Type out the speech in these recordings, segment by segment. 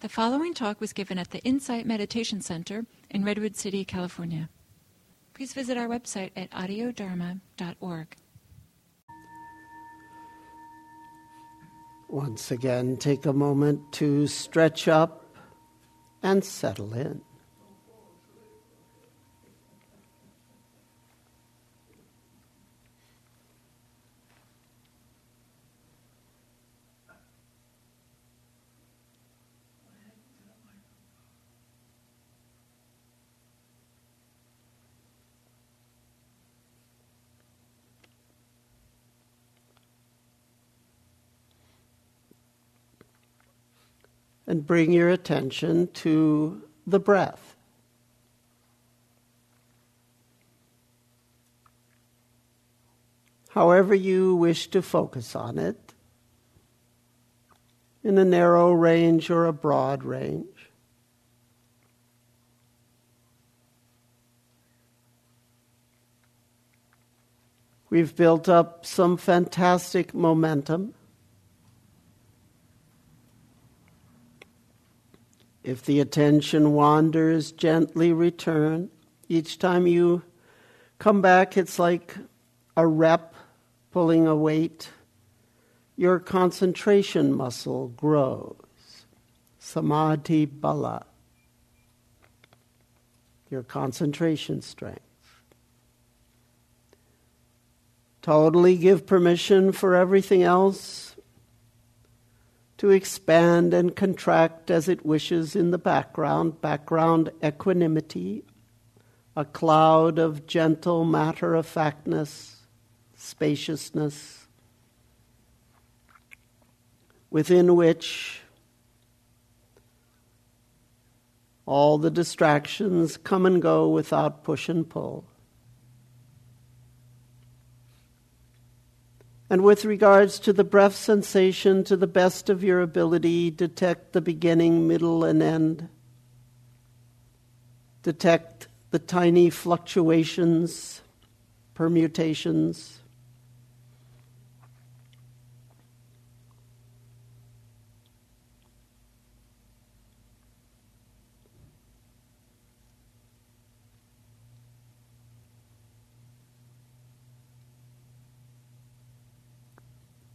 The following talk was given at the Insight Meditation Center in Redwood City, California. Please visit our website at audiodharma.org. Once again, take a moment to stretch up and settle in. And bring your attention to the breath. However, you wish to focus on it, in a narrow range or a broad range. We've built up some fantastic momentum If the attention wanders, gently return. Each time you come back, it's like a rep pulling a weight. Your concentration muscle grows. Samadhi bala. Your concentration strength. Totally give permission for everything else to expand and contract as it wishes in the background, background equanimity, a cloud of gentle matter of factness, spaciousness, within which all the distractions come and go without push and pull. And with regards to the breath sensation, to the best of your ability, detect the beginning, middle, and end. Detect the tiny fluctuations, permutations.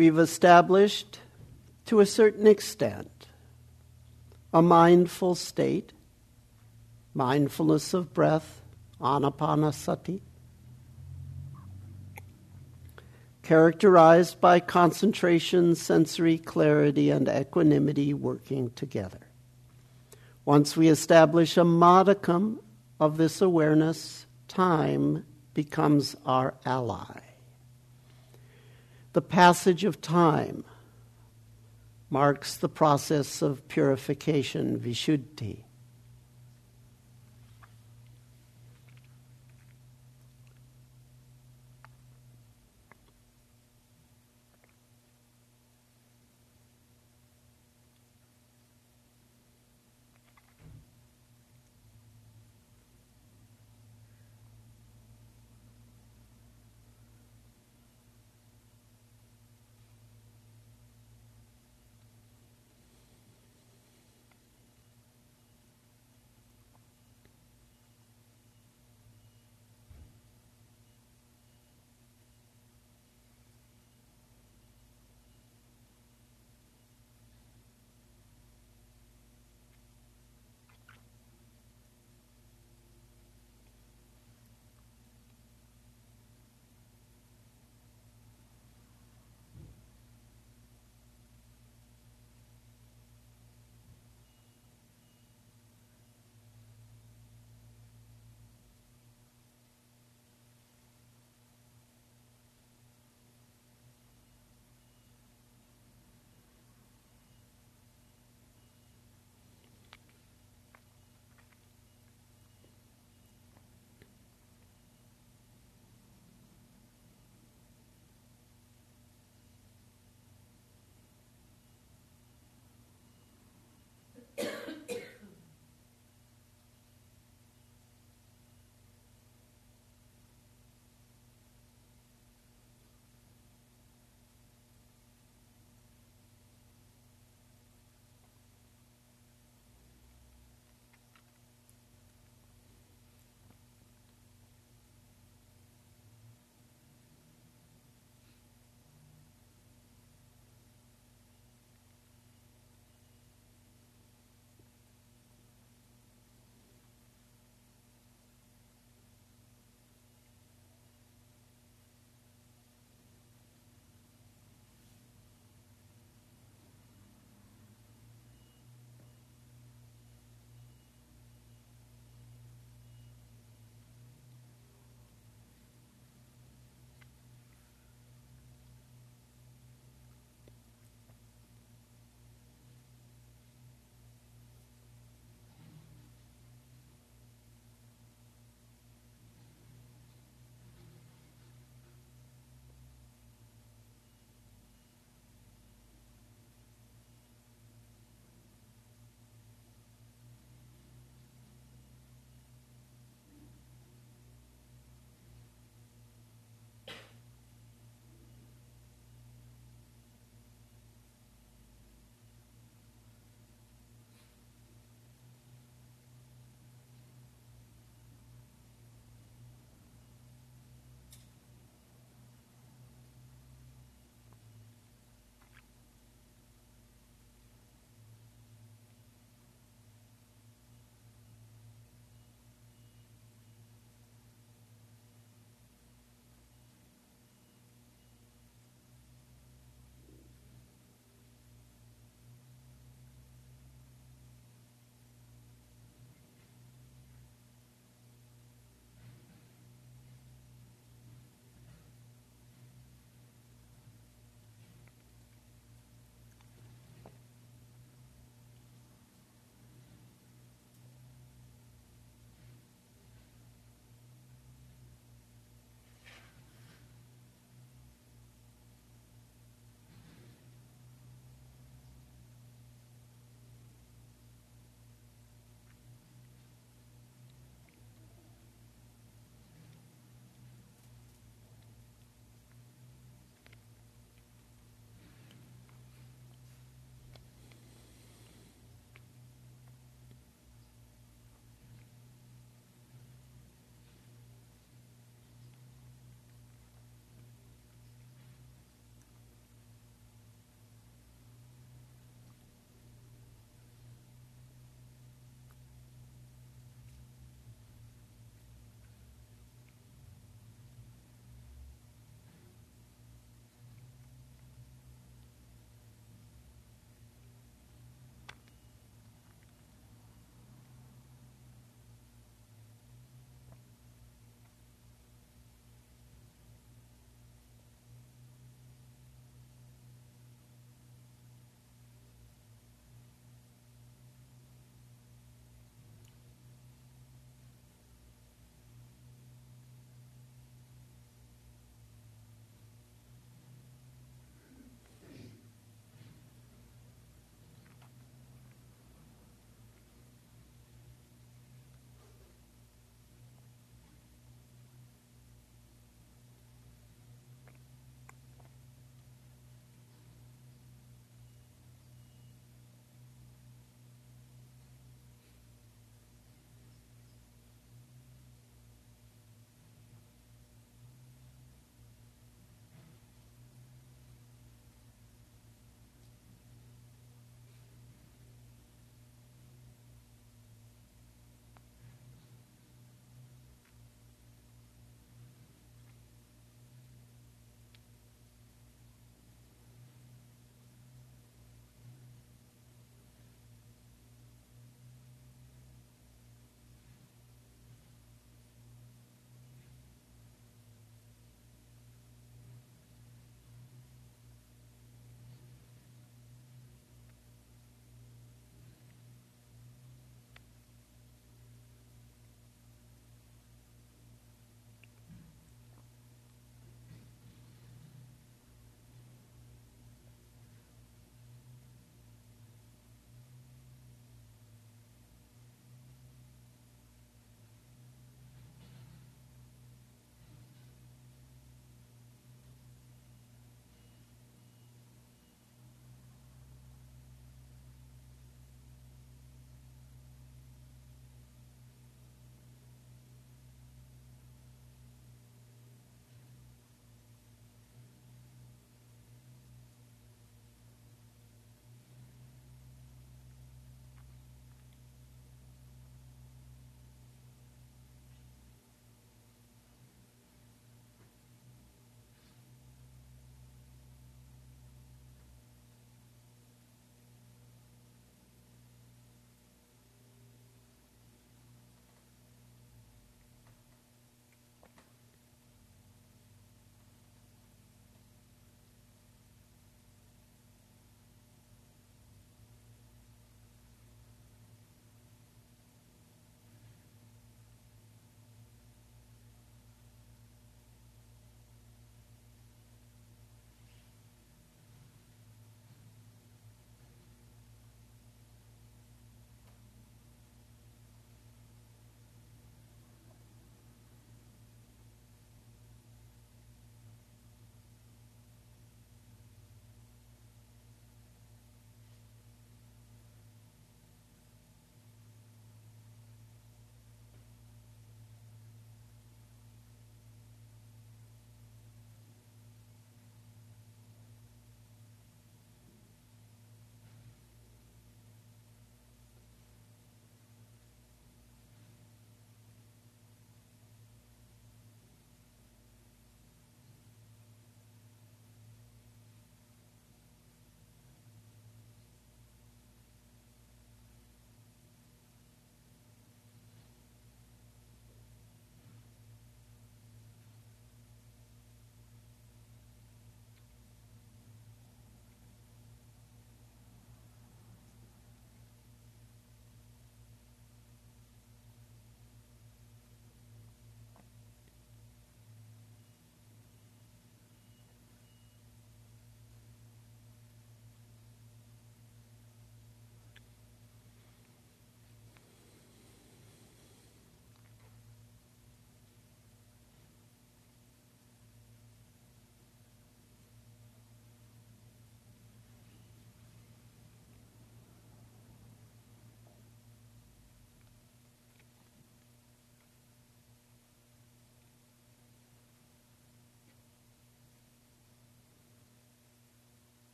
We've established to a certain extent a mindful state, mindfulness of breath, anapanasati, characterized by concentration, sensory clarity, and equanimity working together. Once we establish a modicum of this awareness, time becomes our ally. The passage of time marks the process of purification, vishuddhi.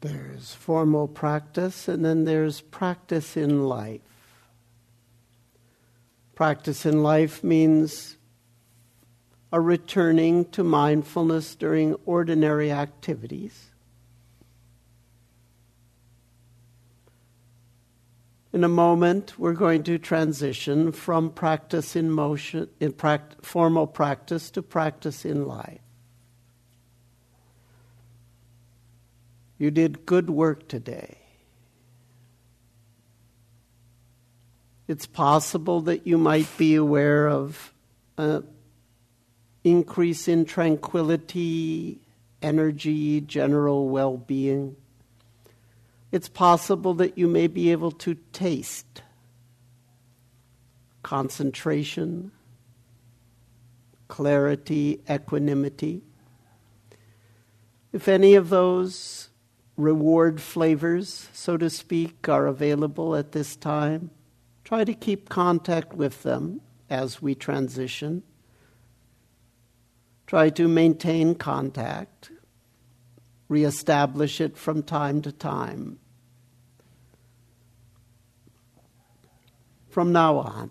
There's formal practice, and then there's practice in life. Practice in life means a returning to mindfulness during ordinary activities. In a moment, we're going to transition from practice in motion, in formal practice, to practice in life. You did good work today. It's possible that you might be aware of an increase in tranquility, energy, general well being. It's possible that you may be able to taste concentration, clarity, equanimity. If any of those reward flavors, so to speak, are available at this time, try to keep contact with them as we transition. Try to maintain contact, reestablish it from time to time. From now on.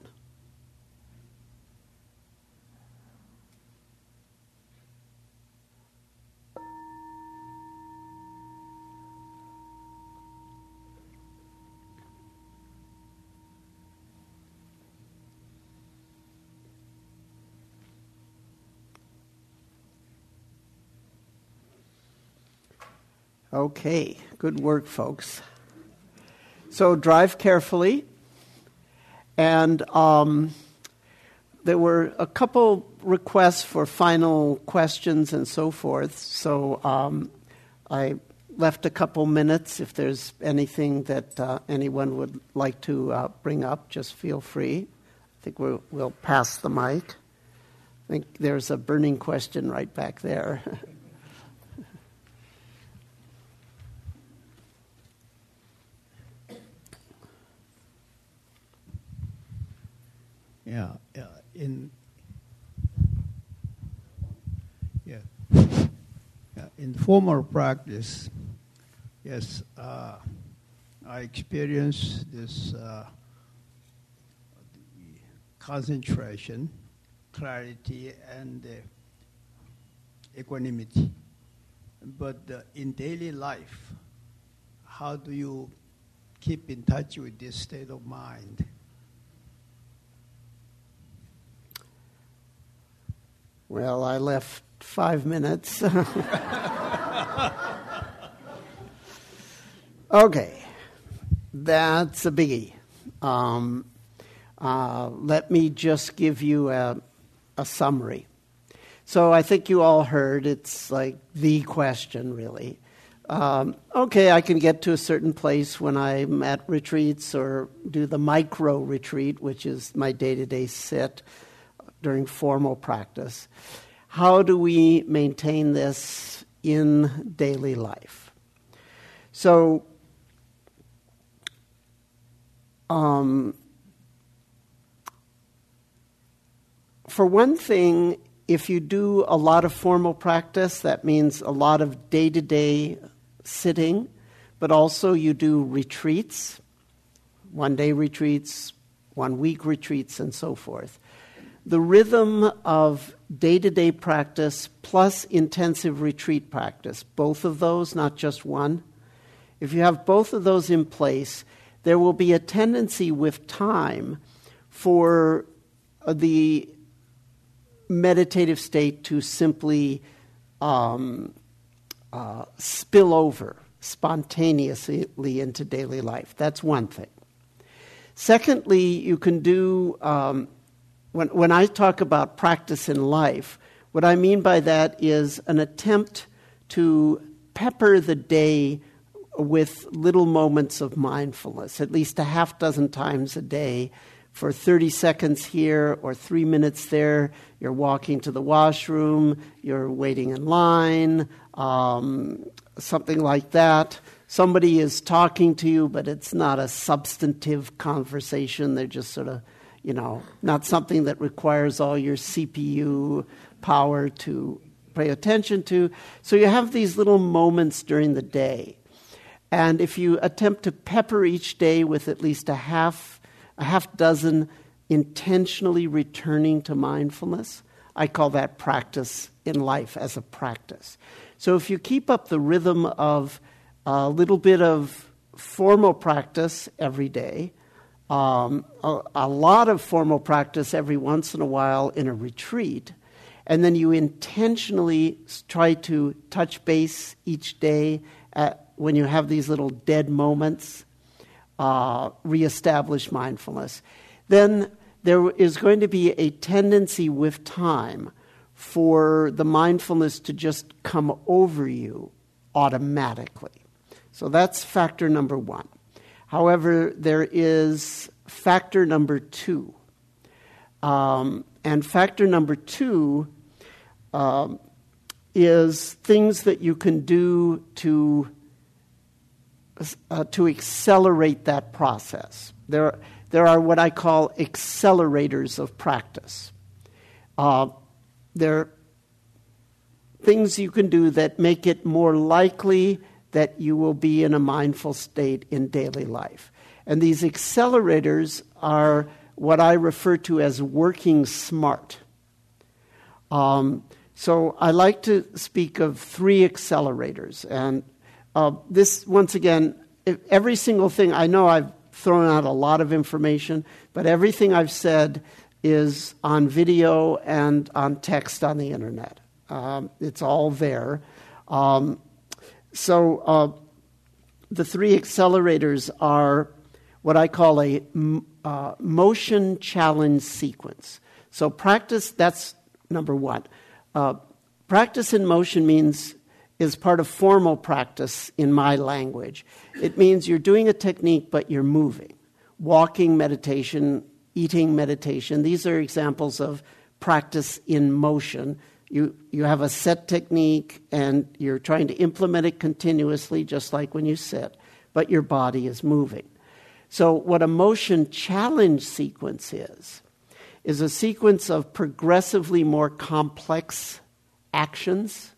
Okay, good work, folks. So drive carefully. And um, there were a couple requests for final questions and so forth. So um, I left a couple minutes. If there's anything that uh, anyone would like to uh, bring up, just feel free. I think we'll, we'll pass the mic. I think there's a burning question right back there. Yeah, yeah. In yeah, yeah. In formal practice, yes, uh, I experience this uh, concentration, clarity, and uh, equanimity. But uh, in daily life, how do you keep in touch with this state of mind? Well, I left five minutes. okay, that's a biggie. Um, uh, let me just give you a, a summary. So I think you all heard it's like the question, really. Um, okay, I can get to a certain place when I'm at retreats or do the micro retreat, which is my day to day sit during formal practice. How do we maintain this in daily life? So, um, for one thing, if you do a lot of formal practice, that means a lot of day to day sitting, but also you do retreats, one day retreats, one week retreats, and so forth the rhythm of day to day practice plus intensive retreat practice, both of those, not just one, if you have both of those in place, there will be a tendency with time for the meditative state to simply um, uh, spill over spontaneously into daily life. That's one thing. Secondly, you can do um, when, when I talk about practice in life, what I mean by that is an attempt to pepper the day with little moments of mindfulness, at least a half dozen times a day. For 30 seconds here or three minutes there, you're walking to the washroom, you're waiting in line, um, something like that. Somebody is talking to you, but it's not a substantive conversation. They're just sort of you know, not something that requires all your CPU power to pay attention to. So you have these little moments during the day. And if you attempt to pepper each day with at least a half, a half dozen intentionally returning to mindfulness, I call that practice in life as a practice. So if you keep up the rhythm of a little bit of formal practice every day, um, a, a lot of formal practice every once in a while in a retreat, and then you intentionally try to touch base each day at, when you have these little dead moments, uh, reestablish mindfulness, then there is going to be a tendency with time for the mindfulness to just come over you automatically. So that's factor number one. However, there is factor number two. Um, and factor number two um, is things that you can do to, uh, to accelerate that process. There, there are what I call accelerators of practice. Uh, there are things you can do that make it more likely that you will be in a mindful state in daily life. And these accelerators are what I refer to as working smart. Um, so I like to speak of three accelerators. And uh, this, once again, every single thing, I know I've thrown out a lot of information, but everything I've said is on video and on text on the internet. Um, it's all there. Um, so uh, the three accelerators are what I call a uh, motion challenge sequence. So practice, that's number one. Uh, practice in motion means is part of formal practice in my language. It means you're doing a technique, but you're moving. Walking meditation, eating meditation, these are examples of practice in motion. You, you have a set technique and you're trying to implement it continuously, just like when you sit, but your body is moving. So, what a motion challenge sequence is, is a sequence of progressively more complex actions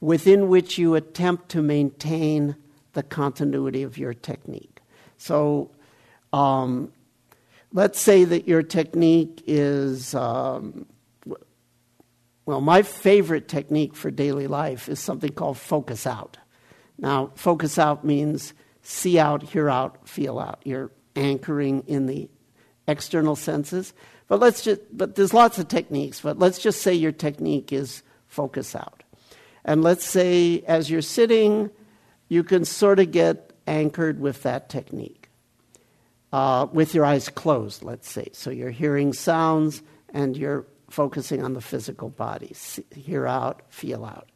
within which you attempt to maintain the continuity of your technique. So, um, let's say that your technique is, um, well, my favorite technique for daily life is something called focus out. Now, focus out means see out, hear out, feel out. You're anchoring in the external senses. But let's just, but there's lots of techniques, but let's just say your technique is focus out. And let's say as you're sitting, you can sort of get anchored with that technique. Uh, with your eyes closed, let's say. So you're hearing sounds and you're focusing on the physical body. See, hear out, feel out.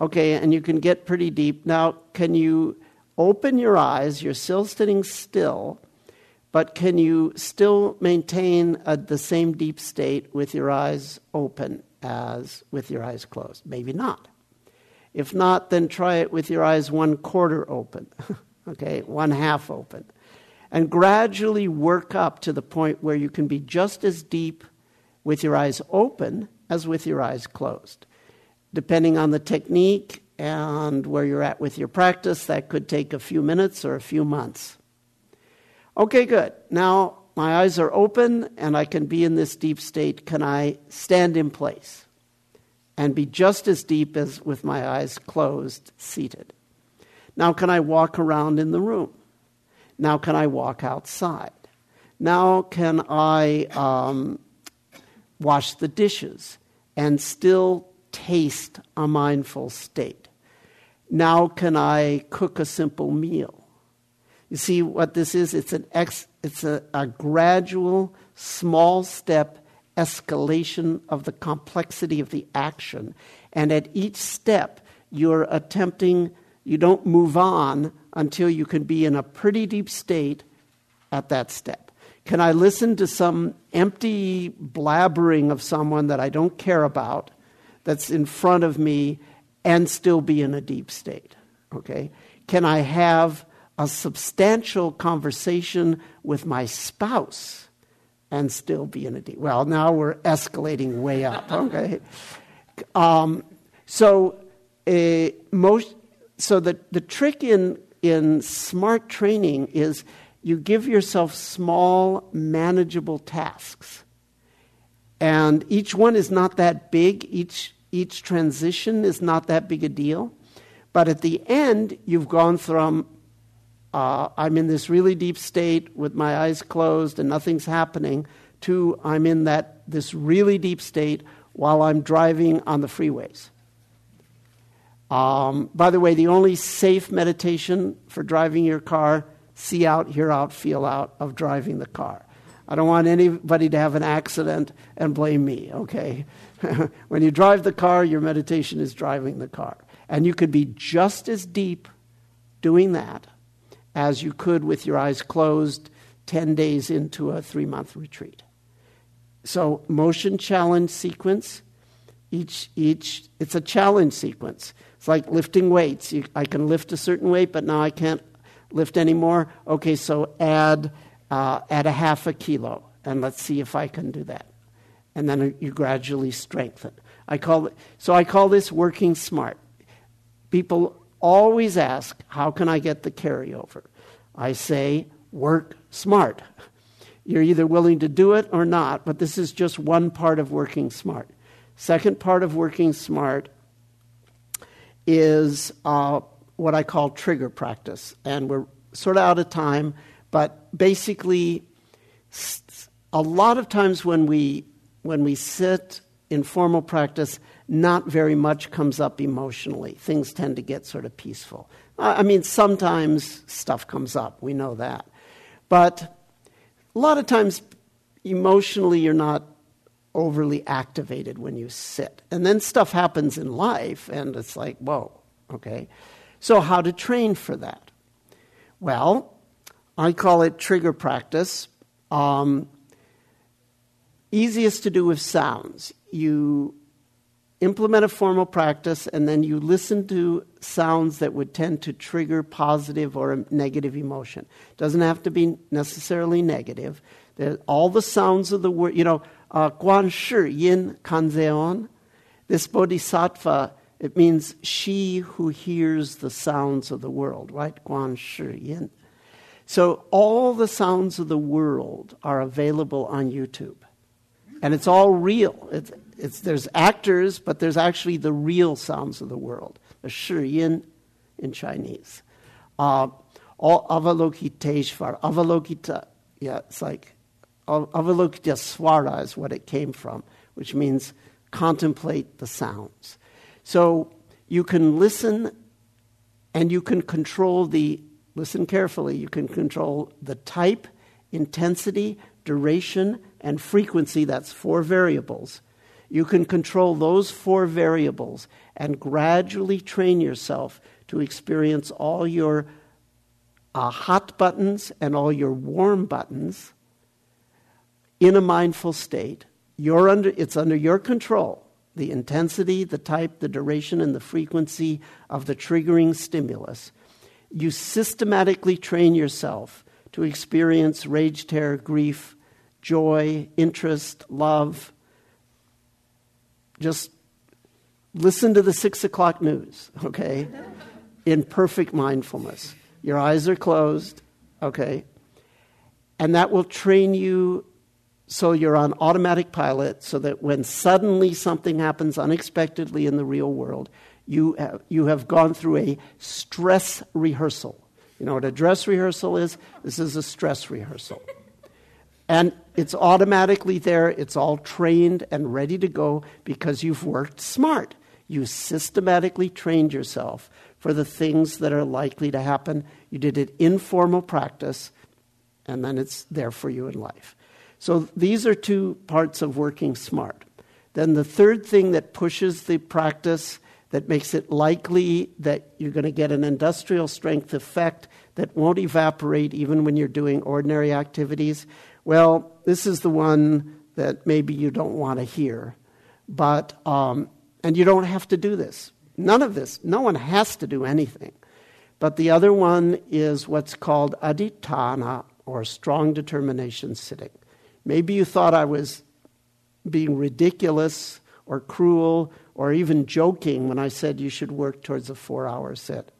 Okay, and you can get pretty deep. Now, can you open your eyes? You're still sitting still, but can you still maintain a, the same deep state with your eyes open as with your eyes closed? Maybe not. If not, then try it with your eyes one quarter open, okay, one half open. And gradually work up to the point where you can be just as deep with your eyes open as with your eyes closed. Depending on the technique and where you're at with your practice, that could take a few minutes or a few months. Okay, good. Now my eyes are open and I can be in this deep state. Can I stand in place? and be just as deep as with my eyes closed, seated. Now, can I walk around in the room? Now, can I walk outside? Now, can I um, wash the dishes and still taste a mindful state? Now, can I cook a simple meal? You see what this is? It's, an ex, it's a, a gradual, small step escalation of the complexity of the action. And at each step, you're attempting, you don't move on until you can be in a pretty deep state at that step. Can I listen to some empty blabbering of someone that I don't care about that's in front of me and still be in a deep state? Okay? Can I have a substantial conversation with my spouse and still be in a deep. Well, now we're escalating way up. Okay, um, so uh, most so the the trick in in smart training is you give yourself small, manageable tasks. And each one is not that big, each, each transition is not that big a deal. But at the end, you've gone from uh, I'm in this really deep state with my eyes closed and nothing's happening, to I'm in that this really deep state while I'm driving on the freeways. Um, by the way, the only safe meditation for driving your car, see out, hear out, feel out of driving the car. I don't want anybody to have an accident and blame me, okay? when you drive the car, your meditation is driving the car. And you could be just as deep doing that as you could with your eyes closed 10 days into a three month retreat. So, motion challenge sequence. Each, each, it's a challenge sequence. It's like lifting weights. You, I can lift a certain weight, but now I can't lift anymore. Okay, so add, uh, add a half a kilo, and let's see if I can do that. And then you gradually strengthen. I call it, so I call this working smart. People always ask, How can I get the carryover? I say, Work smart. You're either willing to do it or not, but this is just one part of working smart. Second part of working smart is uh, what I call trigger practice. And we're sort of out of time, but basically, a lot of times when we, when we sit in formal practice, not very much comes up emotionally. Things tend to get sort of peaceful. I mean, sometimes stuff comes up, we know that. But a lot of times, emotionally, you're not overly activated when you sit. And then stuff happens in life, and it's like, whoa, okay? So, how to train for that? Well, I call it trigger practice. Um, easiest to do with sounds. You implement a formal practice and then you listen to sounds that would tend to trigger positive or negative emotion. Doesn't have to be necessarily negative. all the sounds of the word, you know, uh, Guan Shi Yin Kanzeon, this bodhisattva, it means she who hears the sounds of the world, right? Guan Shi Yin. So all the sounds of the world are available on YouTube. And it's all real. It's, it's, there's actors, but there's actually the real sounds of the world, the Shiyin in Chinese. Uh, all Avalokiteshvara, Avalokita, yeah, it's like Avalokiteswara is what it came from, which means contemplate the sounds. So you can listen and you can control the, listen carefully, you can control the type, intensity, duration, and frequency, that's four variables you can control those four variables and gradually train yourself to experience all your uh, hot buttons and all your warm buttons in a mindful state. You're under, it's under your control. The intensity, the type, the duration, and the frequency of the triggering stimulus. You systematically train yourself to experience rage, terror, grief, joy, interest, love, just listen to the six o'clock news, okay? In perfect mindfulness. Your eyes are closed, okay? And that will train you so you're on automatic pilot so that when suddenly something happens unexpectedly in the real world, you have, you have gone through a stress rehearsal. You know what a dress rehearsal is? This is a stress rehearsal. And it's automatically there, it's all trained and ready to go because you've worked smart. You systematically trained yourself for the things that are likely to happen. You did it in formal practice, and then it's there for you in life. So these are two parts of working smart. Then the third thing that pushes the practice, that makes it likely that you're going to get an industrial strength effect that won't evaporate even when you're doing ordinary activities, well, this is the one that maybe you don't want to hear. But, um, and you don't have to do this. None of this. No one has to do anything. But the other one is what's called adhitthana, or strong determination sitting. Maybe you thought I was being ridiculous or cruel or even joking when I said you should work towards a four hour sit.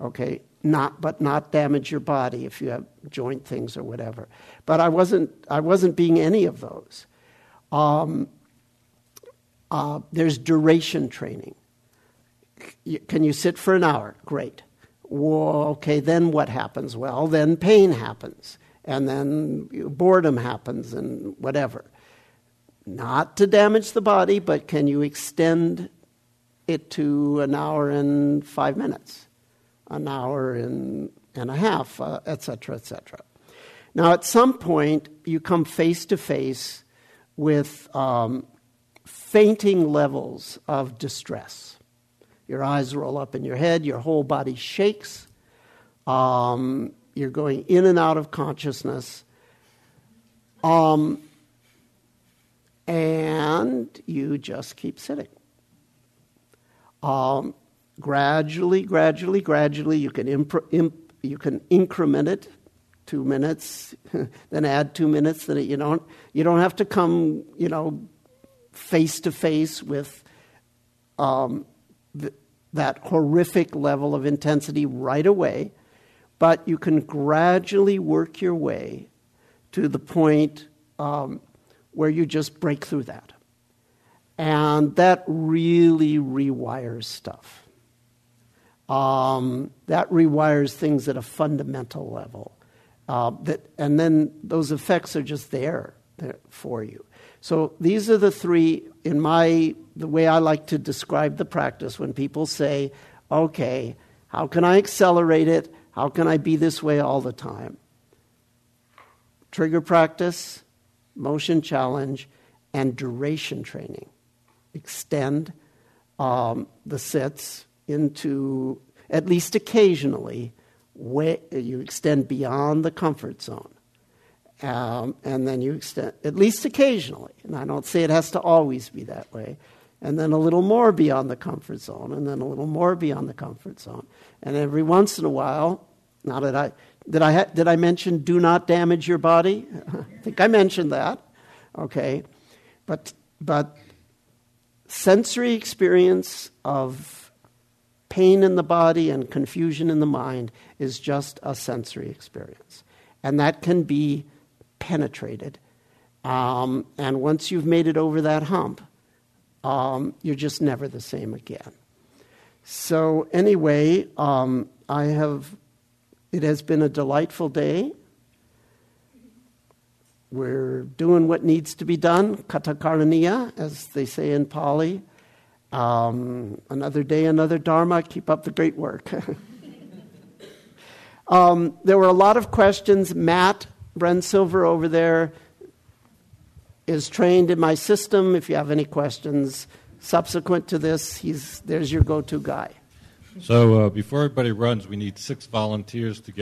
Okay, not but not damage your body if you have joint things or whatever. But I wasn't I wasn't being any of those. Um, uh, there's duration training. Can you sit for an hour? Great. Well, okay, then what happens? Well, then pain happens, and then boredom happens, and whatever. Not to damage the body, but can you extend it to an hour and five minutes, an hour and, and a half, etc., uh, etc. Et now, at some point, you come face to face with um, fainting levels of distress. Your eyes roll up in your head, your whole body shakes, um, you're going in and out of consciousness. Um, and you just keep sitting. Um, gradually, gradually, gradually, you can, imp- you can increment it two minutes, then add two minutes. Then you don't you don't have to come you know face to face with um, th- that horrific level of intensity right away, but you can gradually work your way to the point um, where you just break through that. And that really rewires stuff. Um, that rewires things at a fundamental level. Uh, that, and then those effects are just there, there for you. So these are the three, in my, the way I like to describe the practice when people say, okay, how can I accelerate it? How can I be this way all the time? Trigger practice, motion challenge, and duration training. Extend um, the sits into, at least occasionally, way, you extend beyond the comfort zone. Um, and then you extend, at least occasionally, and I don't say it has to always be that way, and then a little more beyond the comfort zone, and then a little more beyond the comfort zone. And every once in a while, now that I, did I, ha- did I mention do not damage your body? I think I mentioned that. Okay. But, but sensory experience of pain in the body and confusion in the mind is just a sensory experience. And that can be penetrated. Um, and once you've made it over that hump, um, you're just never the same again. So, anyway, um, I have, it has been a delightful day. We're doing what needs to be done, katakaraniya, as they say in Pali. Um, another day, another dharma. Keep up the great work. um, there were a lot of questions. Matt Brensilver over there is trained in my system. If you have any questions subsequent to this, he's, there's your go to guy. So uh, before everybody runs, we need six volunteers to get.